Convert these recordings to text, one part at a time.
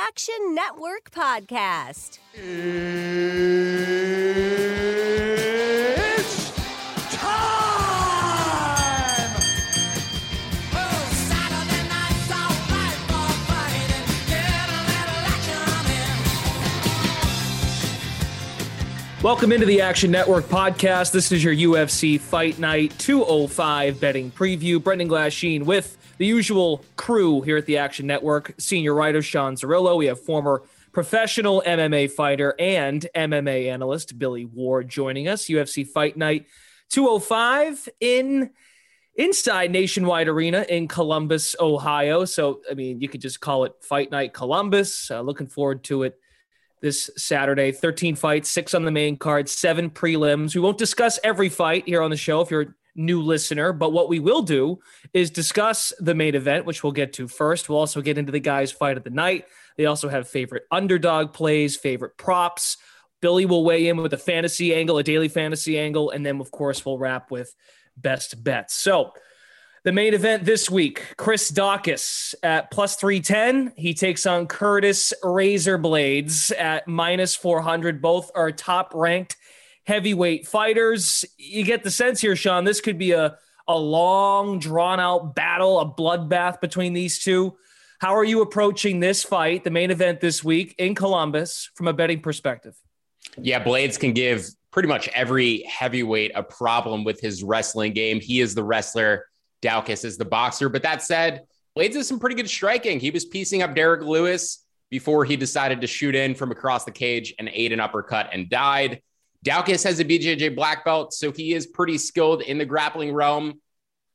Action Network podcast. It's time! Welcome into the Action Network podcast. This is your UFC Fight Night 205 betting preview. Brendan Glasheen with the usual crew here at the Action Network. Senior writer Sean Zerillo. We have former professional MMA fighter and MMA analyst Billy Ward joining us. UFC Fight Night 205 in inside Nationwide Arena in Columbus, Ohio. So, I mean, you could just call it Fight Night Columbus. Uh, looking forward to it this Saturday. 13 fights, six on the main card, seven prelims. We won't discuss every fight here on the show if you're new listener, but what we will do is discuss the main event, which we'll get to first. We'll also get into the guys' fight of the night. They also have favorite underdog plays, favorite props. Billy will weigh in with a fantasy angle, a daily fantasy angle, and then, of course, we'll wrap with best bets. So, the main event this week, Chris Daukaus at plus 310. He takes on Curtis Razor Blaydes at minus 400. Both are top ranked heavyweight fighters. You get the sense here, Sean, this could be a, a long, drawn out battle, a bloodbath between these two. How are you approaching this fight, the main event this week in Columbus, from a betting perspective? Yeah, Blaydes can give pretty much every heavyweight a problem with his wrestling game. He is the wrestler Daukaus is the boxer. But that said, Blaydes has some pretty good striking. He was piecing up Derek Lewis before he decided to shoot in from across the cage and ate an uppercut and died. Daukaus has a BJJ black belt, so he is pretty skilled in the grappling realm.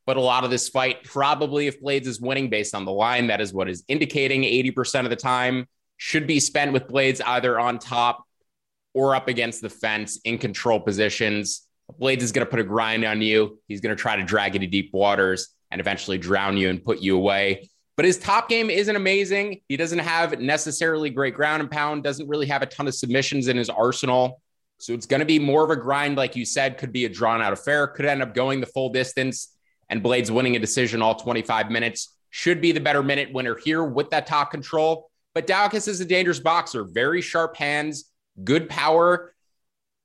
But a lot of this fight, probably if Blaydes is winning based on the line, that is what is indicating 80% of the time, should be spent with Blaydes either on top or up against the fence in control positions. Blaydes is going to put a grind on you. He's going to try to drag you to deep waters and eventually drown you and put you away. But his top game isn't amazing. He doesn't have necessarily great ground and pound, doesn't really have a ton of submissions in his arsenal. So it's going to be more of a grind, like you said, could be a drawn out affair, could end up going the full distance and Blaydes winning a decision all 25 minutes. Should be the better minute winner here with that top control. But Daukaus is a dangerous boxer, very sharp hands, good power.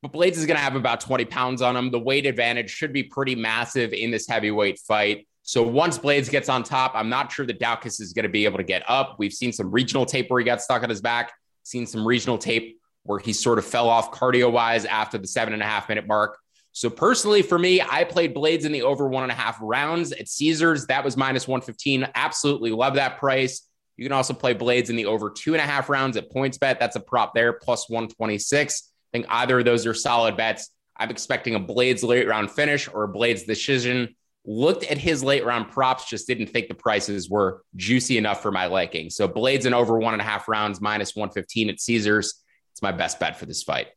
But Blaydes is going to have about 20 pounds on him. The weight advantage should be pretty massive in this heavyweight fight. So once Blaydes gets on top, I'm not sure that Daukaus is going to be able to get up. We've seen some regional tape where he got stuck on his back, seen some regional tape where he sort of fell off cardio wise after the seven and a half minute mark. So personally, for me, I played Blaydes in the over one and a half rounds at Caesars. That was minus 115. Absolutely love that price. You can also play Blaydes in the over two and a half rounds at PointsBet. That's a prop there, plus 126. I think either of those are solid bets. I'm expecting a Blaydes late round finish or a Blaydes decision. Looked at his late round props, just didn't think the prices were juicy enough for my liking. So Blaydes in over one and a half rounds, minus 115 at Caesars. It's my best bet for this fight.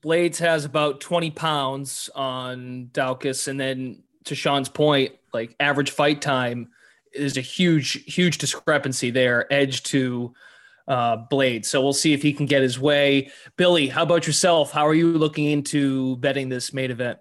Blaydes has about 20 pounds on Daukaus. And then to Sean's point, like average fight time is a huge, huge discrepancy there, edge to uh, Blade. So we'll see if he can get his way. Billy, how about yourself? How are you looking into betting this main event?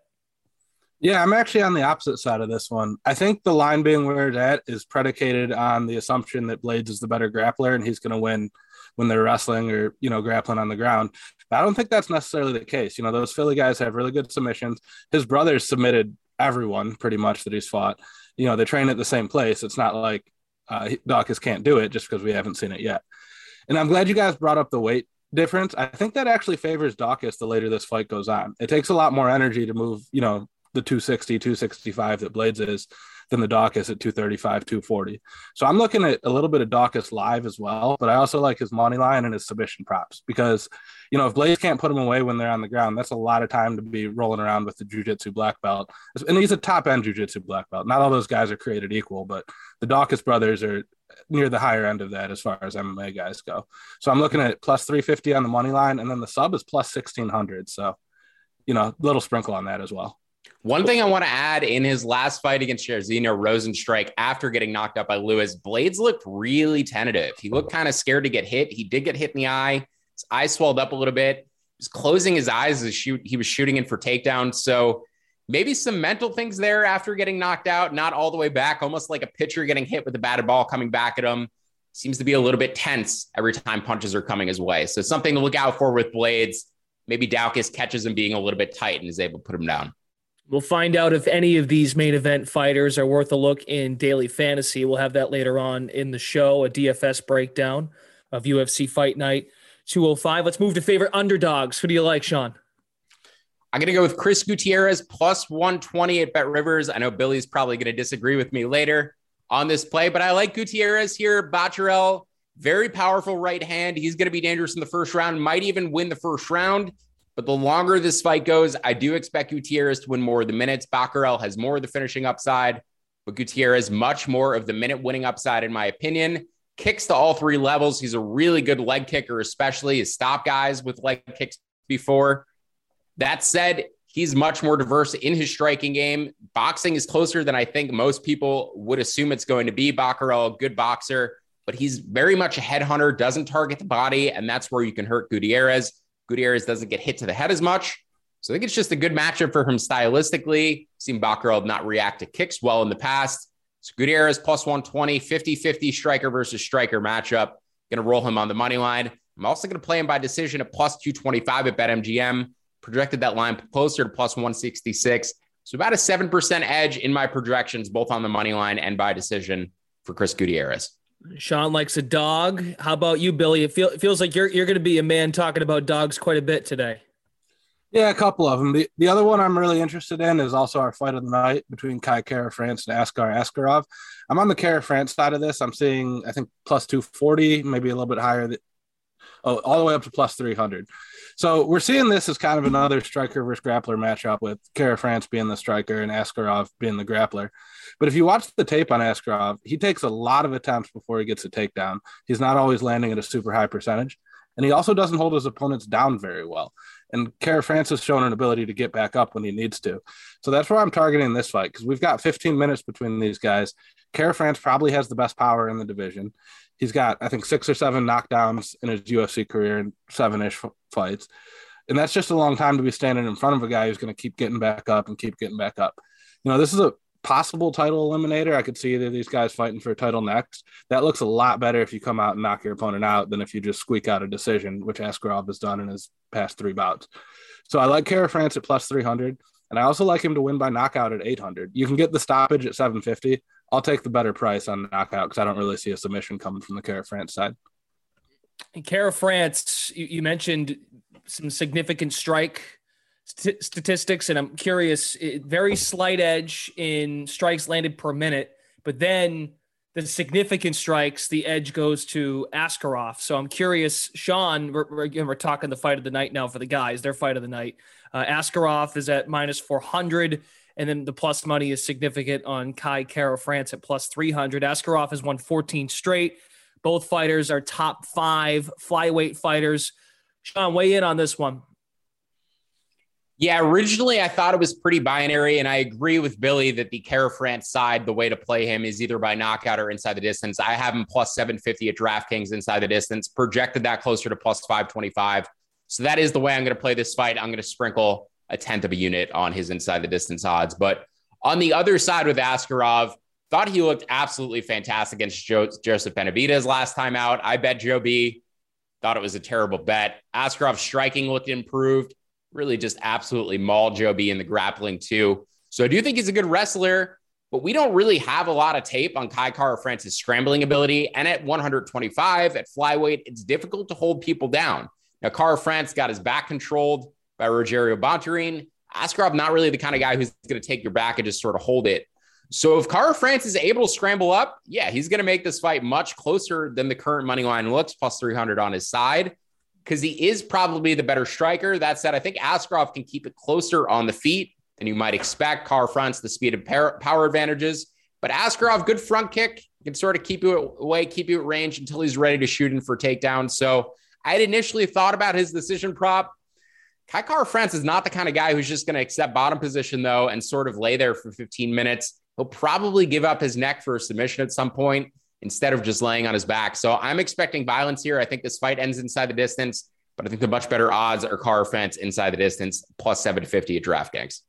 Yeah, I'm actually on the opposite side of this one. I think the line being where it's at is predicated on the assumption that Blaydes is the better grappler and he's going to win when they're wrestling or you know grappling on the ground. But I don't think that's necessarily the case. You know, those Philly guys have really good submissions. His brother submitted everyone pretty much that he's fought. You know, they train at the same place. It's not like uh, Daukaus can't do it just because we haven't seen it yet. And I'm glad you guys brought up the weight difference. I think that actually favors Daukaus the later this fight goes on. It takes a lot more energy to move, you know, the 260, 265 that Blaydes is than the Daukaus at 235, 240. So I'm looking at a little bit of Daukaus live as well, but I also like his money line and his submission props because, you know, if Blaydes can't put him away when they're on the ground, that's a lot of time to be rolling around with the jiu-jitsu black belt. And he's a top end jiu-jitsu black belt. Not all those guys are created equal, but the Daukaus brothers are near the higher end of that as far as MMA guys go. So I'm looking at plus 350 on the money line, and then the sub is plus 1600. So, you know, little sprinkle on that as well. One thing I want to add in his last fight against Jairzinho Rozenstruik after getting knocked out by Lewis, Blaydes looked really tentative. He looked kind of scared to get hit. He did get hit in the eye. His eye swelled up a little bit. He was closing his eyes as he was shooting in for takedowns. So maybe some mental things there after getting knocked out, not all the way back, almost like a pitcher getting hit with a batted ball coming back at him. seems to be a little bit tense every time punches are coming his way. So something to look out for with Blaydes. Maybe Daukaus catches him being a little bit tight and is able to put him down. We'll find out if any of these main event fighters are worth a look in daily fantasy. We'll have that later on in the show, a DFS breakdown of UFC Fight Night 205. Let's move to favorite underdogs. Who do you like, Sean? I'm going to go with Chris Gutierrez plus 120 at Bet Rivers. I know Billy's probably going to disagree with me later on this play, but I like Gutierrez here. Batgerel, very powerful right hand. He's going to be dangerous in the first round, might even win the first round. But the longer this fight goes, I do expect Gutierrez to win more of the minutes. Batgerel has more of the finishing upside, but Gutierrez much more of the minute winning upside, in my opinion. Kicks to all three levels. He's a really good leg kicker, especially. He's stopped guys with leg kicks before. That said, he's much more diverse in his striking game. Boxing is closer than I think most people would assume it's going to be. Batgerel, good boxer, but he's very much a headhunter, doesn't target the body, and that's where you can hurt Gutierrez. Gutierrez doesn't get hit to the head as much. So I think it's just a good matchup for him stylistically. Seen Batgerel not react to kicks well in the past. So Gutierrez plus 120, 50 50 striker versus striker matchup. Going to roll him on the money line. I'm also going to play him by decision at plus 225 at BetMGM. Projected that line closer to plus 166. So about a 7% edge in my projections, both on the money line and by decision for Chris Gutierrez. Sean likes a dog. How about you, Billy? It, feel, feels like you're you're going to be a man talking about dogs quite a bit today. Yeah, a couple of them. The, the other one I'm really interested in is also our fight of the night between Kai Kara France and Askar Askarov. I'm on the Kara France side of this. I'm seeing, I think, plus 240, maybe a little bit higher. Oh, all the way up to plus 300. So we're seeing this as kind of another striker versus grappler matchup with Kara France being the striker and Askarov being the grappler. But if you watch the tape on Askarov, he takes a lot of attempts before he gets a takedown. He's not always landing at a super high percentage. And he also doesn't hold his opponents down very well. And Kara France has shown an ability to get back up when he needs to. So that's where I'm targeting this fight because we've got 15 minutes between these guys. Kara France probably has the best power in the division. He's got, I think, six or seven knockdowns in his UFC career and seven ish fights. And that's just a long time to be standing in front of a guy who's going to keep getting back up and keep getting back up. You know, this is a possible title eliminator. I could see either these guys fighting for a title next. That looks a lot better if you come out and knock your opponent out than if you just squeak out a decision, which Askarov has done in his past three bouts. So I like Kara France at plus 300. And I also like him to win by knockout at 800. You can get the stoppage at 750. I'll take the better price on knockout because I don't really see a submission coming from the Kara France side. Kara France, you, you mentioned some significant strike st- statistics, and I'm curious. very slight edge in strikes landed per minute, but then the significant strikes, the edge goes to Askarov. So I'm curious, Sean. We're, we're, we're, talking the fight of the night now for the guys. Their fight of the night. Uh, Askarov is at minus 400, and then the plus money is significant on Kai Kara France at plus 300. Askarov has won 14 straight. Both fighters are top five flyweight fighters. Sean, weigh in on this one. Yeah, originally I thought it was pretty binary, and I agree with Billy that the Kara France side, the way to play him is either by knockout or inside the distance. I have him plus 750 at DraftKings inside the distance, projected that closer to plus 525. So that is the way I'm going to play this fight. I'm going to sprinkle a tenth of a unit on his inside the distance odds. But on the other side with Askarov, thought he looked absolutely fantastic against Joseph Benavidez last time out. I bet Joe B. Thought it was a terrible bet. Askarov's striking looked improved really just absolutely mauled Joe B in the grappling too. So I do think he's a good wrestler, but we don't really have a lot of tape on Kai Kara France's scrambling ability. And at 125 at flyweight, it's difficult to hold people down. Now, Kara France got his back controlled by Rogerio Bontorin. Askarov, not really the kind of guy who's going to take your back and just sort of hold it. So if Kara France is able to scramble up, yeah, he's going to make this fight much closer than the current money line looks, plus 300 on his side because he is probably the better striker. That said, I think Askarov can keep it closer on the feet than you might expect. Kara France, the speed and power advantages. But Askarov, good front kick, can sort of keep you away, keep you at range until he's ready to shoot in for takedown. So I had initially thought about his decision prop. Kai Kara France is not the kind of guy who's just going to accept bottom position, though, and sort of lay there for 15 minutes. He'll probably give up his neck for a submission at some point instead of just laying on his back. So I'm expecting violence here. I think this fight ends inside the distance, but I think the much better odds are Kara France inside the distance plus 750 at DraftKings.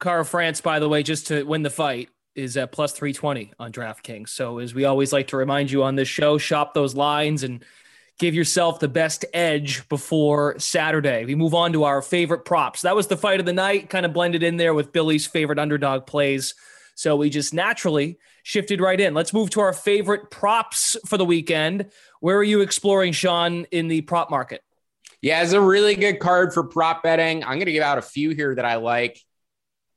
Kara France, by the way, just to win the fight, is at plus 320 on DraftKings. So, as we always like to remind you on this show, shop those lines and give yourself the best edge before Saturday. We move on to our favorite props. That was the fight of the night, kind of blended in there with Billy's favorite underdog plays. So, we just naturally shifted right in. Let's move to our favorite props for the weekend. Where are you exploring, Sean, in the prop market? Yeah, it's a really good card for prop betting. I'm going to give out a few here that I like.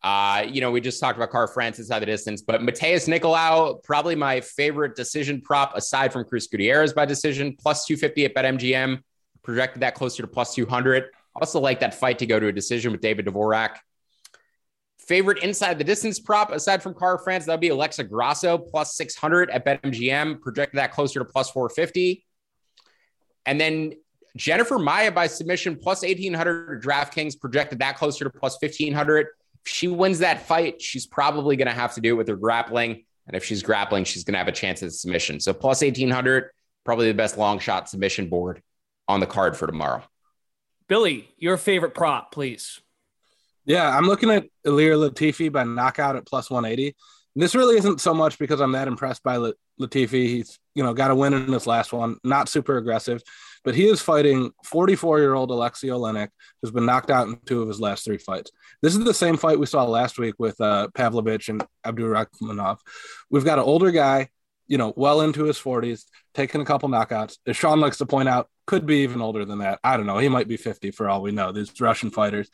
Uh, you know, we just talked about Kara France inside the distance, but Matheus Nicolau, probably my favorite decision prop aside from Chris Gutierrez by decision, plus 250 at BetMGM, projected that closer to plus 200. Also like that fight to go to a decision with David Dvorak. Favorite inside the distance prop aside from Kara France, that would be Alexa Grasso plus 600 at BetMGM, projected that closer to plus 450. And then Jennifer Maia by submission plus 1800 DraftKings projected that closer to plus 1500 she wins that fight, she's probably going to have to do it with her grappling. And if she's grappling, she's going to have a chance at submission. So plus 1800, probably the best long shot submission board on the card for tomorrow. Billy, your favorite prop, please. Yeah, I'm looking at Ilir Latifi by knockout at plus 180. And this really isn't so much because I'm that impressed by Latifi. He's, you know, got a win in his last one, not super aggressive but he is fighting 44 year old Alexei Oleinik, who's been knocked out in two of his last three fights. This is the same fight we saw last week with uh, Pavlovich and Abdurakhimov. We've got an older guy, you know, well into his 40s, taking a couple knockouts. As Sean likes to point out, could be even older than that. I don't know. He might be 50 for all we know. These Russian fighters.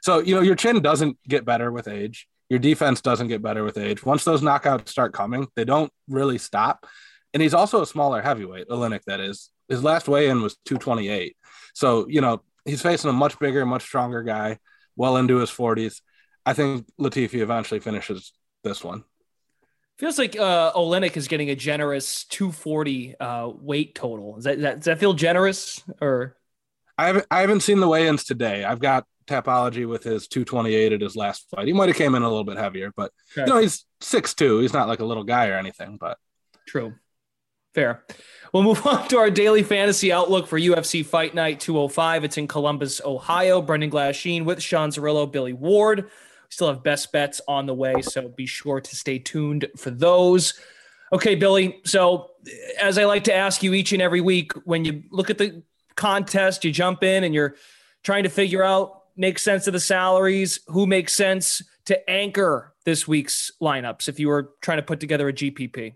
So, you know, your chin doesn't get better with age. Your defense doesn't get better with age. Once those knockouts start coming, they don't really stop. And he's also a smaller heavyweight, Oleinik, that is his last weigh in was 228. So, you know, he's facing a much bigger, much stronger guy, well into his 40s. I think Latifi eventually finishes this one. Feels like uh, Oleinik is getting a generous 240 uh, weight total. Is that, that, does that feel generous or? I haven't I haven't seen the weigh-ins today. I've got Tapology with his 228 at his last fight. He might have came in a little bit heavier, but okay. you know he's six two. He's not like a little guy or anything. But true, fair. We'll move on to our daily fantasy outlook for UFC Fight Night 205. It's in Columbus, Ohio. Brendan Glasheen with Sean Zerillo, Billy Ward. We still have best bets on the way, so be sure to stay tuned for those. Okay, Billy. So, eh, as I like to ask you each and every week, when you look at the contest, you jump in and you're trying to figure out, make sense of the salaries, who makes sense to anchor this week's lineups if you were trying to put together a GPP.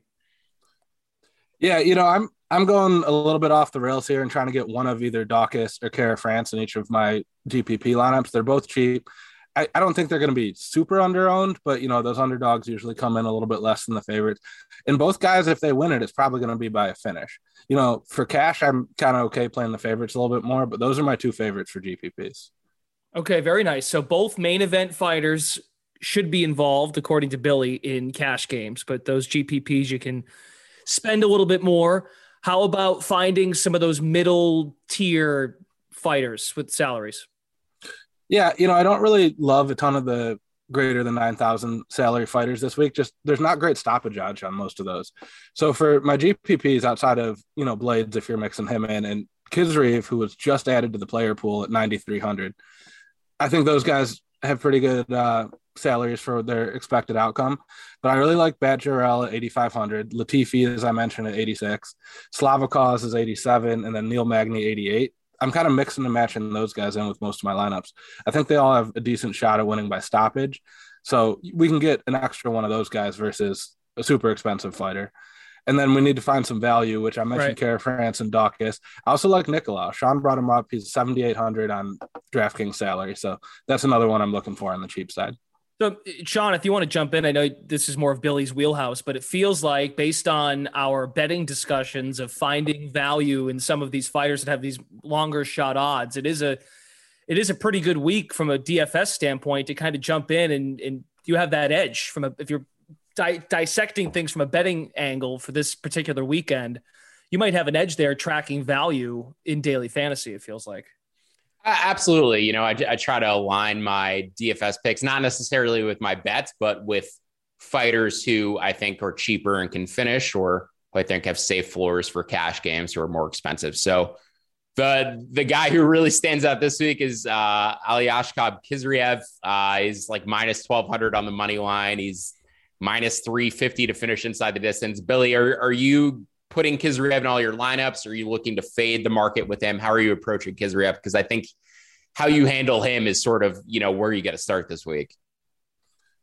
Yeah, you know, I'm I'm going a little bit off the rails here and trying to get one of either Daukaus or Kara France in each of my GPP lineups. They're both cheap. I, I don't think they're going to be super under owned, but you know those underdogs usually come in a little bit less than the favorites. And both guys, if they win it, it's probably going to be by a finish. You know, for cash, I'm kind of okay playing the favorites a little bit more, but those are my two favorites for GPPs. Okay, very nice. So both main event fighters should be involved, according to Billy, in cash games, but those GPPs you can spend a little bit more. How about finding some of those middle tier fighters with salaries? Yeah, you know, I don't really love a ton of the greater than 9,000 salary fighters this week. Just there's not great stoppage odds on most of those. So for my GPPs outside of, you know, Blaydes, if you're mixing him in, and Khizriev, who was just added to the player pool at 9,300, I think those guys have pretty good uh, salaries for their expected outcome. But I really like Batgerel at 8,500, Latifi, as I mentioned, at 86, Slavikov is 87, and then Neil Magny 88. I'm kind of mixing and matching those guys in with most of my lineups. I think they all have a decent shot at winning by stoppage. So we can get an extra one of those guys versus a super expensive fighter. And then we need to find some value, which I mentioned right. Kara France and Daukaus. I also like Nicolau. Sean brought him up. He's 7,800 on DraftKings salary. So that's another one I'm looking for on the cheap side. So, Sean, if you want to jump in, I know this is more of Billy's wheelhouse, but it feels like based on our betting discussions of finding value in some of these fighters that have these longer shot odds, it is a it is a pretty good week from a DFS standpoint to kind of jump in and and you have that edge from a if you're di- dissecting things from a betting angle for this particular weekend, you might have an edge there tracking value in daily fantasy. It feels like. Absolutely. You know, I, I try to align my DFS picks, not necessarily with my bets, but with fighters who I think are cheaper and can finish, or who I think have safe floors for cash games who are more expensive. So the the guy who really stands out this week is uh, Aliaskhab Khizriev. Uh, he's like minus twelve hundred on the money line. He's minus 350 to finish inside the distance. Billy, are, are you putting Khizriev in all your lineups? Are you looking to fade the market with him? How are you approaching Khizriev? Because I think how you handle him is sort of, you know, where you get to start this week.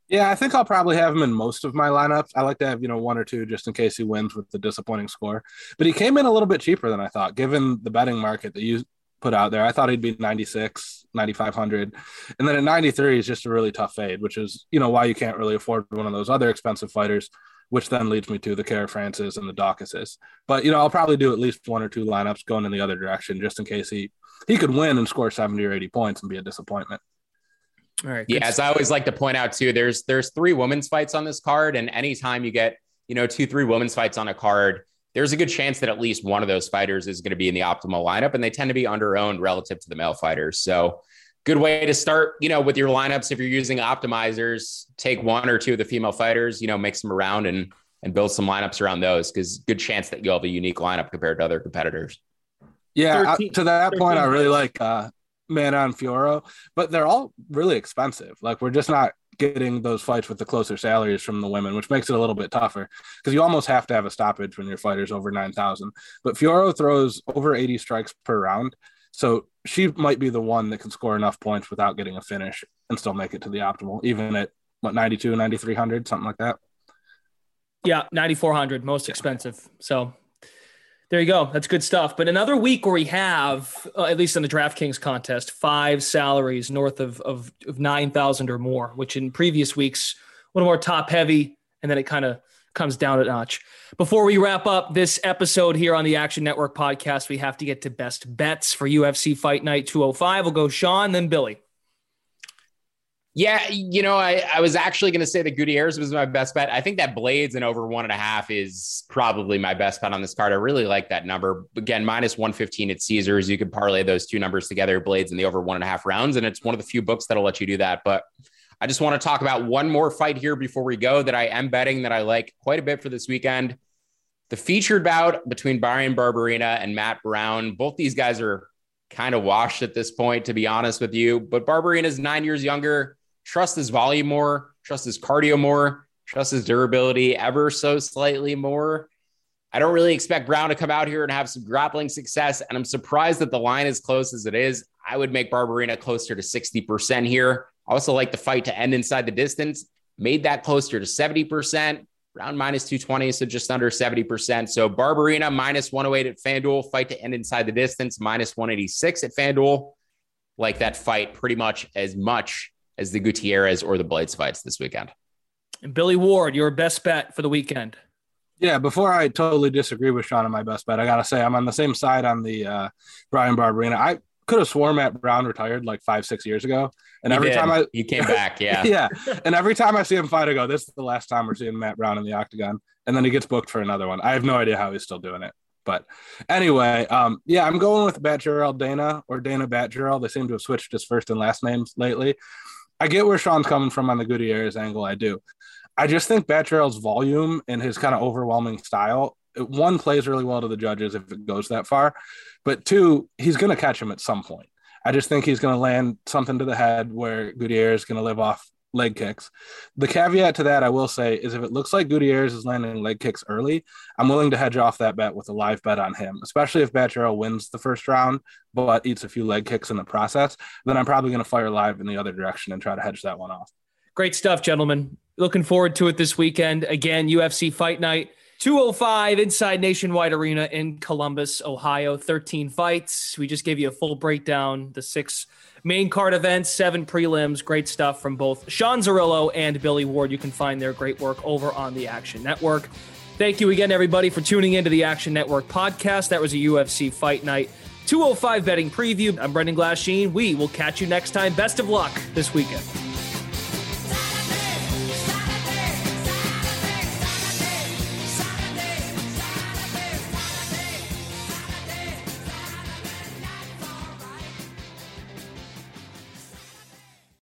Yeah, I think I'll probably have him in most of my lineups. I like to have, you know, one or two just in case he wins with the disappointing score. But he came in a little bit cheaper than I thought, given the betting market that you put out there. I thought he'd be 96, 9500. And then at 93 is just a really tough fade, which is, you know, why you can't really afford one of those other expensive fighters, which then leads me to the Kara-Francis and the Daukases. But, you know, I'll probably do at least one or two lineups going in the other direction just in case he he could win and score 70 or 80 points and be a disappointment. All right. Yeah, as I always like to point out too, there's there's three women's fights on this card, and anytime you get you know two three women's fights on a card, there's a good chance that at least one of those fighters is going to be in the optimal lineup, and they tend to be under owned relative to the male fighters. So, good way to start, you know, with your lineups. If you're using optimizers, take one or two of the female fighters, you know, mix them around and and build some lineups around those because good chance that you'll have a unique lineup compared to other competitors. Yeah, 13, to that 13, point, I really like uh, Mana and Fiorot, but they're all really expensive. Like we're just not getting those fights with the closer salaries from the women, which makes it a little bit tougher because you almost have to have a stoppage when your fighter's over 9,000. But Fiorot throws over 80 strikes per round. So she might be the one that can score enough points without getting a finish and still make it to the optimal, even at what 92, 9,300, something like that. Yeah, 9,400, most expensive. So there you go. That's good stuff. But another week where we have, uh, at least in the DraftKings contest, five salaries north of, of, of 9,000 or more, which in previous weeks, a little more top heavy. And then it kind of comes down a notch. Before we wrap up this episode here on the Action Network podcast, we have to get to best bets for UFC Fight Night 205. We'll go Sean, then Billy. Yeah, you know, I, I was actually going to say that Gutierrez was my best bet. I think that Blaydes and over one and a half is probably my best bet on this card. I really like that number. Again, minus 115 at Caesars. You could parlay those two numbers together, Blaydes and the over one and a half rounds. And it's one of the few books that'll let you do that. But I just want to talk about one more fight here before we go that I am betting that I like quite a bit for this weekend. The featured bout between Bryan Barberena and Matt Brown. Both these guys are kind of washed at this point, to be honest with you. But Barberena is nine years younger trust his volume more, trust his cardio more, trust his durability ever so slightly more. I don't really expect Brown to come out here and have some grappling success. And I'm surprised that the line is close as it is. I would make Barberena closer to 60% here. I also like the fight to end inside the distance. Made that closer to 70%, around minus 220, so just under 70%. So Barberena minus 108 at FanDuel, fight to end inside the distance, minus 186 at FanDuel. Like that fight pretty much as much as the Gutierrez or the Blaydes fights this weekend. And Billy Ward, your best bet for the weekend. Yeah, before I totally disagree with Sean on my best bet, I gotta say I'm on the same side on the uh, Bryan Barberena. I could have sworn Matt Brown retired like five, six years ago, and he every did. time I he came back, yeah, yeah, and every time I see him fight, I go, "This is the last time we're seeing Matt Brown in the octagon," and then he gets booked for another one. I have no idea how he's still doing it. But anyway, um, yeah, I'm going with Batgerel Danaa or Danaa Batgerel. They seem to have switched his first and last names lately. I get where Sean's coming from on the Gutierrez angle. I do. I just think Batgerel's volume and his kind of overwhelming style, one plays really well to the judges if it goes that far, but two, he's going to catch him at some point. I just think he's going to land something to the head where Gutierrez is going to live off leg kicks. The caveat to that, I will say, is if it looks like Gutierrez is landing leg kicks early, I'm willing to hedge off that bet with a live bet on him, especially if Batgerel wins the first round but eats a few leg kicks in the process. Then I'm probably going to fire live in the other direction and try to hedge that one off. Great stuff, gentlemen. Looking forward to it this weekend. Again, UFC Fight Night. 205 inside Nationwide Arena in Columbus, Ohio. 13 fights. We just gave you a full breakdown. The six main card events, seven prelims. Great stuff from both Sean Zerillo and Billy Ward. You can find their great work over on the Action Network. Thank you again, everybody, for tuning into the Action Network podcast. That was a UFC Fight Night 205 betting preview. I'm Brendan Glasheen. We will catch you next time. Best of luck this weekend.